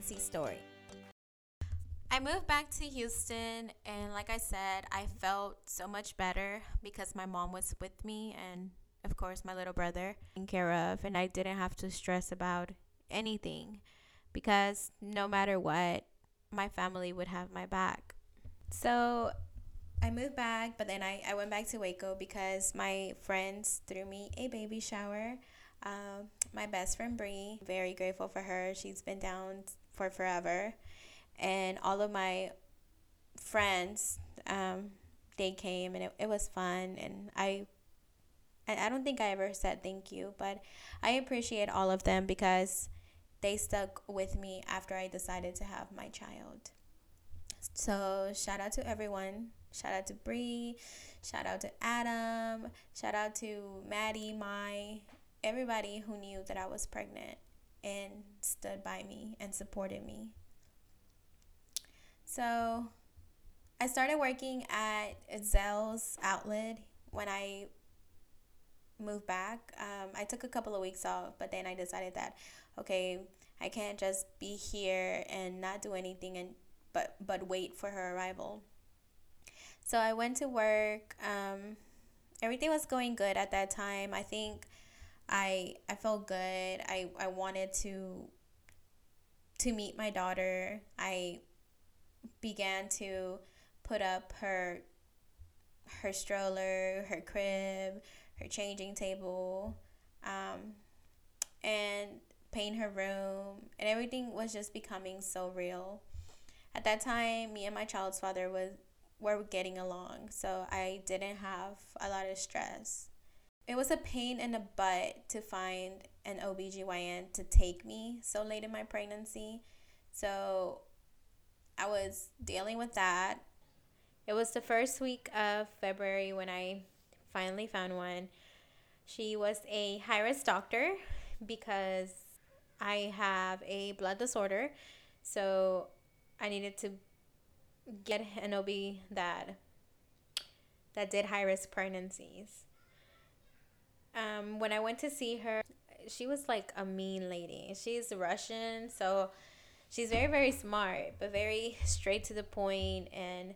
pregnancy story. I moved back to Houston, and like I said, I felt so much better because my mom was with me, and of course, my little brother taken care of, and I didn't have to stress about anything because no matter what, my family would have my back. So I moved back, but then I, I went back to Waco because my friends threw me a baby shower. Um, my best friend Bree, very grateful for her. She's been down for forever, and all of my friends, um, they came and it, it was fun. And I, I don't think I ever said thank you, but I appreciate all of them because they stuck with me after I decided to have my child. So shout out to everyone. Shout out to Bree. Shout out to Adam. Shout out to Maddie, my everybody who knew that I was pregnant and stood by me and supported me. So I started working at Zales outlet when I moved back. Um, I took a couple of weeks off, but then I decided that okay, I can't just be here and not do anything and but but wait for her arrival. So I went to work. Um, everything was going good at that time. I think I I felt good. I, I wanted to to meet my daughter. I began to put up her her stroller, her crib, her changing table, um, and paint her room, and everything was just becoming so real. At that time, me and my child's father was were getting along, so I didn't have a lot of stress. It was a pain in the butt to find an OBGYN to take me so late in my pregnancy. So I was dealing with that. It was the first week of February when I finally found one. She was a high risk doctor because I have a blood disorder. So I needed to get an OB that that did high risk pregnancies. Um, when I went to see her, she was like a mean lady. She's Russian, so she's very very smart, but very straight to the point and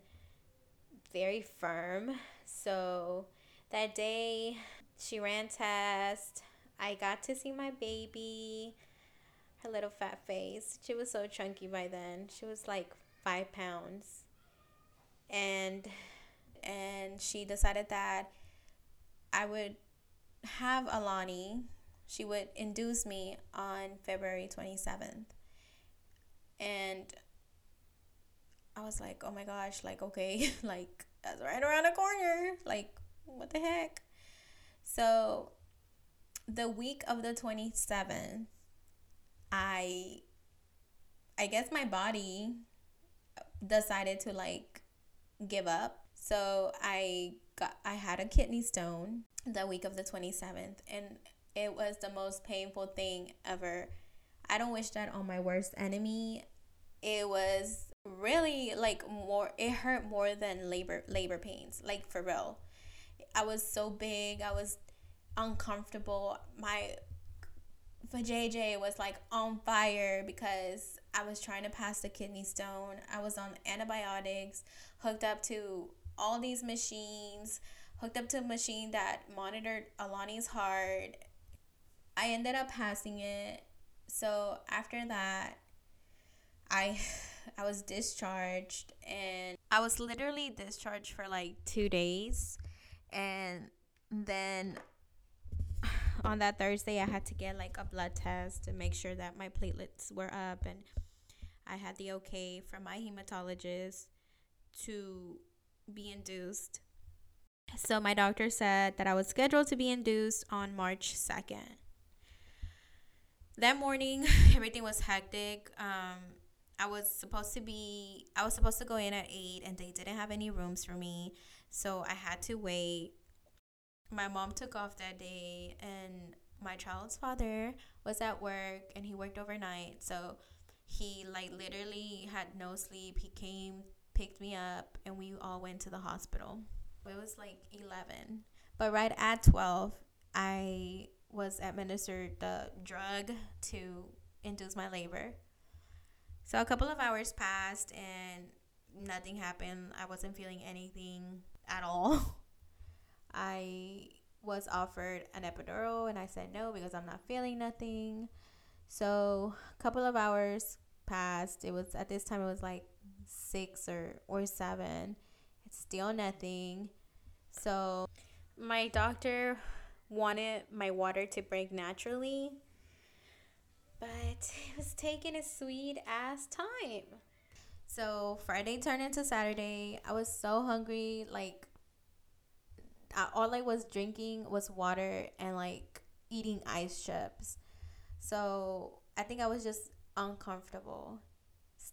very firm. So that day she ran tests. I got to see my baby, her little fat face. She was so chunky by then. She was like five pounds and and she decided that I would have Alani. She would induce me on February 27th. And I was like, oh my gosh, like, okay, like, that's right around the corner. Like, what the heck? So, the week of the 27th, I, I guess my body decided to like give up. So I got I had a kidney stone the week of the 27th and it was the most painful thing ever. I don't wish that on my worst enemy. It was really like more it hurt more than labor labor pains, like for real. I was so big, I was uncomfortable. My for JJ was like on fire because I was trying to pass the kidney stone. I was on antibiotics, hooked up to all these machines, hooked up to a machine that monitored Alani's heart. I ended up passing it. So after that, I I was discharged and I was literally discharged for like 2 days and then on that Thursday I had to get like a blood test to make sure that my platelets were up and I had the okay from my hematologist to be induced. So my doctor said that I was scheduled to be induced on March 2nd. That morning, everything was hectic. Um, I was supposed to be I was supposed to go in at 8 and they didn't have any rooms for me. So I had to wait. My mom took off that day and my child's father was at work and he worked overnight. So he like literally had no sleep. He came, picked me up, and we all went to the hospital. It was like 11. But right at 12, I was administered the drug to induce my labor. So a couple of hours passed and nothing happened. I wasn't feeling anything at all. I was offered an epidural and I said no because I'm not feeling nothing. So a couple of hours passed. It was at this time it was like six or or seven. It's still nothing. So my doctor wanted my water to break naturally, but it was taking a sweet ass time. So Friday turned into Saturday. I was so hungry, like all I was drinking was water and like eating ice chips. So I think I was just uncomfortable.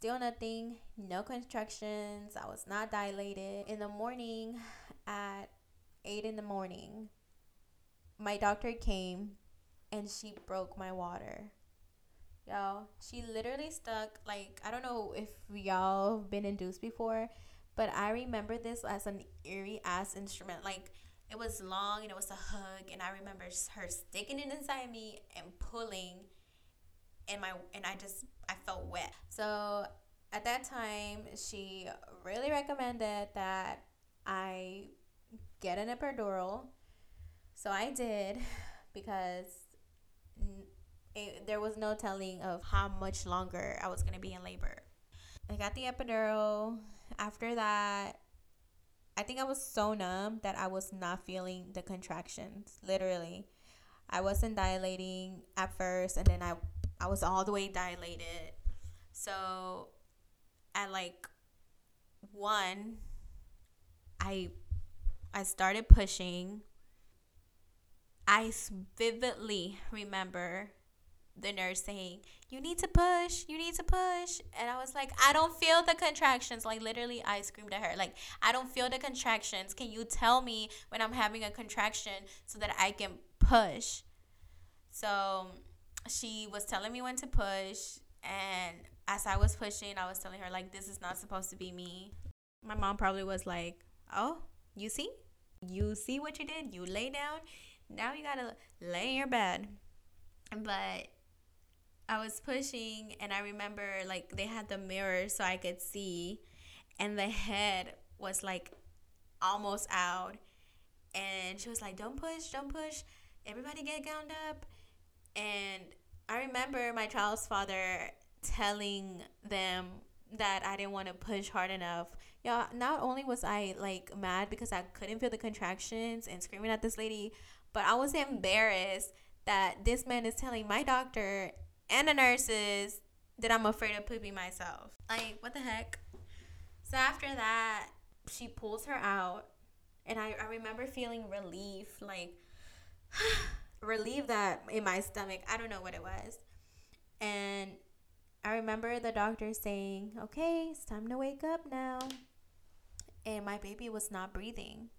Still nothing, no contractions. I was not dilated. In the morning, at 8 in the morning, my doctor came and she broke my water. Y'all, she literally stuck, like, I don't know if y'all been induced before, but I remember this as an eerie ass instrument. Like, it was long and it was a hug, and I remember her sticking it inside me and pulling, and my and I just I felt wet. So at that time, she really recommended that I get an epidural. So I did because it, there was no telling of how much longer I was going to be in labor. I got the epidural. After that, I think I was so numb that I was not feeling the contractions. Literally, I wasn't dilating at first, and then I I was all the way dilated. So, at like one, I I started pushing. I vividly remember the nurse saying, You need to push, you need to push. And I was like, I don't feel the contractions. Like, literally, I screamed at her, like, I don't feel the contractions. Can you tell me when I'm having a contraction so that I can push? So she was telling me when to push. And as I was pushing, I was telling her, like, this is not supposed to be me. My mom probably was like, Oh, you see? You see what you did? You lay down. Now you gotta lay in your bed. But I was pushing and I remember like they had the mirror so I could see and the head was like almost out and she was like don't push don't push everybody get gowned up and I remember my child's father telling them that I didn't want to push hard enough. Y'all, not only was I like mad because I couldn't feel the contractions and screaming at this lady, but I was embarrassed that this man is telling my doctor and the nurses that I'm afraid of pooping myself. Like, what the heck? So after that, she pulls her out, and I, I remember feeling relief, like relief that in my stomach. I don't know what it was. And I remember the doctor saying, okay, it's time to wake up now. And my baby was not breathing.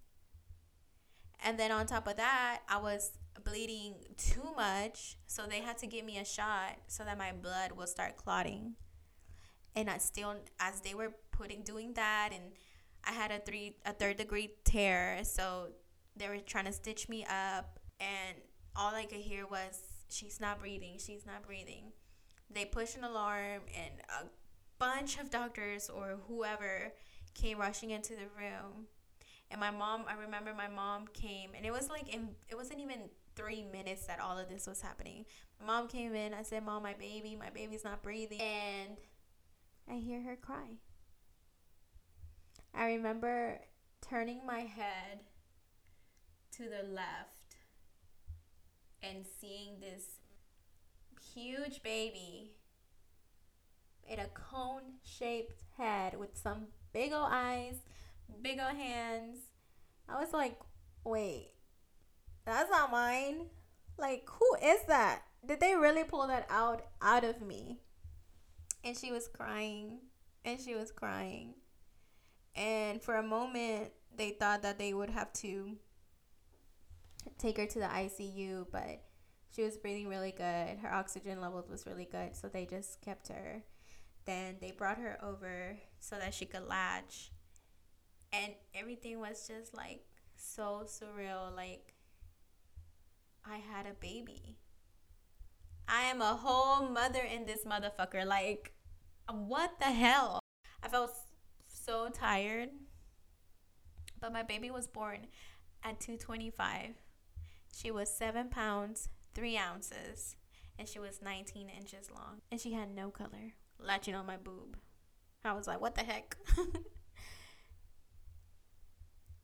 And then on top of that, I was bleeding too much, so they had to give me a shot so that my blood will start clotting. And I still, as they were putting doing that, and I had a three a third degree tear, so they were trying to stitch me up, and all I could hear was, "She's not breathing. She's not breathing." They pushed an alarm, and a bunch of doctors or whoever came rushing into the room and my mom i remember my mom came and it was like in it wasn't even three minutes that all of this was happening. My mom came in. I said, Mom, my baby, my baby's not breathing. And I hear her cry. I remember turning my head to the left and seeing this huge baby in a cone shaped head with some big old eyes, big old hands. I was like, wait, that's not mine. Like, who is that? Did they really pull that out out of me? And she was crying, and she was crying. And for a moment, they thought that they would have to take her to the ICU, but she was breathing really good. Her oxygen levels was really good, so they just kept her. Then they brought her over so that she could latch. And everything was just like so surreal. Like I had a baby. I am a whole mother in this motherfucker. Like, what the hell? I felt so tired. But my baby was born at 225. She was 7 pounds, 3 ounces, and she was 19 inches long. And she had no color, latching on my boob. I was like, what the heck?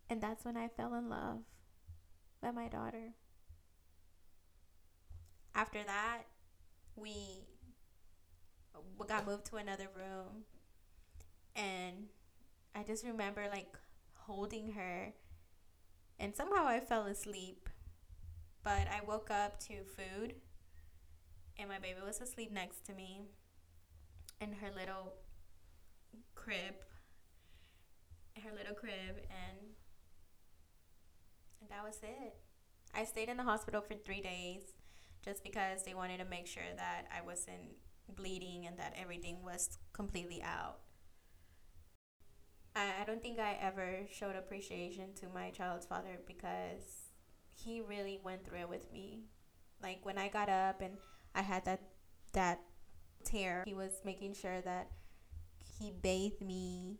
and that's when I fell in love with my daughter. After that, we got moved to another room and I just remember like holding her and somehow I fell asleep. But I woke up to food and my baby was asleep next to me in her little crib her little crib and and that was it. I stayed in the hospital for 3 days just because they wanted to make sure that I wasn't bleeding and that everything was completely out. I, I don't think I ever showed appreciation to my child's father because he really went through it with me. Like when I got up and I had that that tear, he was making sure that he bathed me,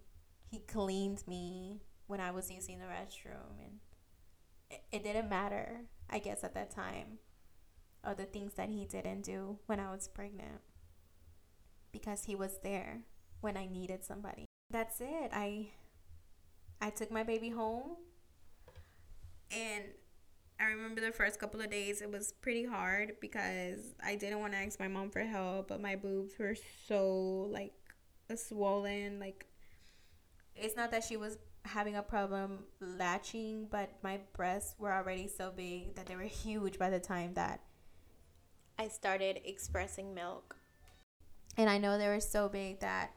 he cleaned me when I was using the restroom and it, it didn't matter, I guess at that time or the things that he didn't do when I was pregnant because he was there when I needed somebody. That's it. I I took my baby home and I remember the first couple of days it was pretty hard because I didn't want to ask my mom for help, but my boobs were so like swollen like it's not that she was having a problem latching, but my breasts were already so big that they were huge by the time that I started expressing milk. And I know they were so big that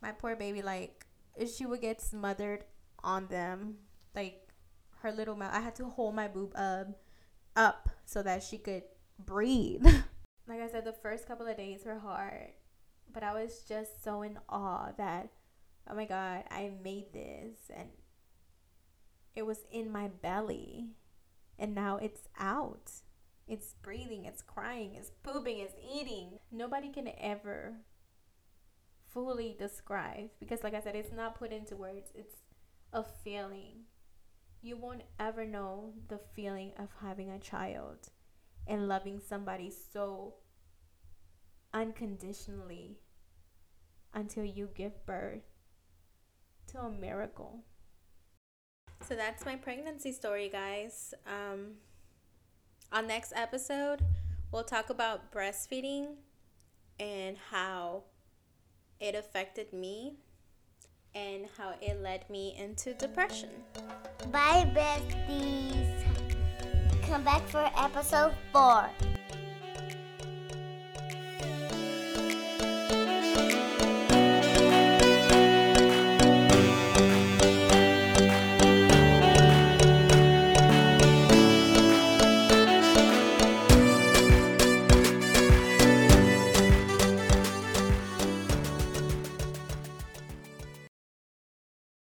my poor baby, like, she would get smothered on them. Like, her little mouth, I had to hold my boob up, up so that she could breathe. like I said, the first couple of days were hard. But I was just so in awe that, oh my God, I made this. And it was in my belly. And now it's out. It's breathing, it's crying, it's pooping, it's eating. Nobody can ever fully describe because, like I said, it's not put into words, it's a feeling. You won't ever know the feeling of having a child and loving somebody so unconditionally until you give birth to a miracle. So that's my pregnancy story, guys. Um, on next episode, we'll talk about breastfeeding and how it affected me and how it led me into depression. Bye, besties. Come back for episode four.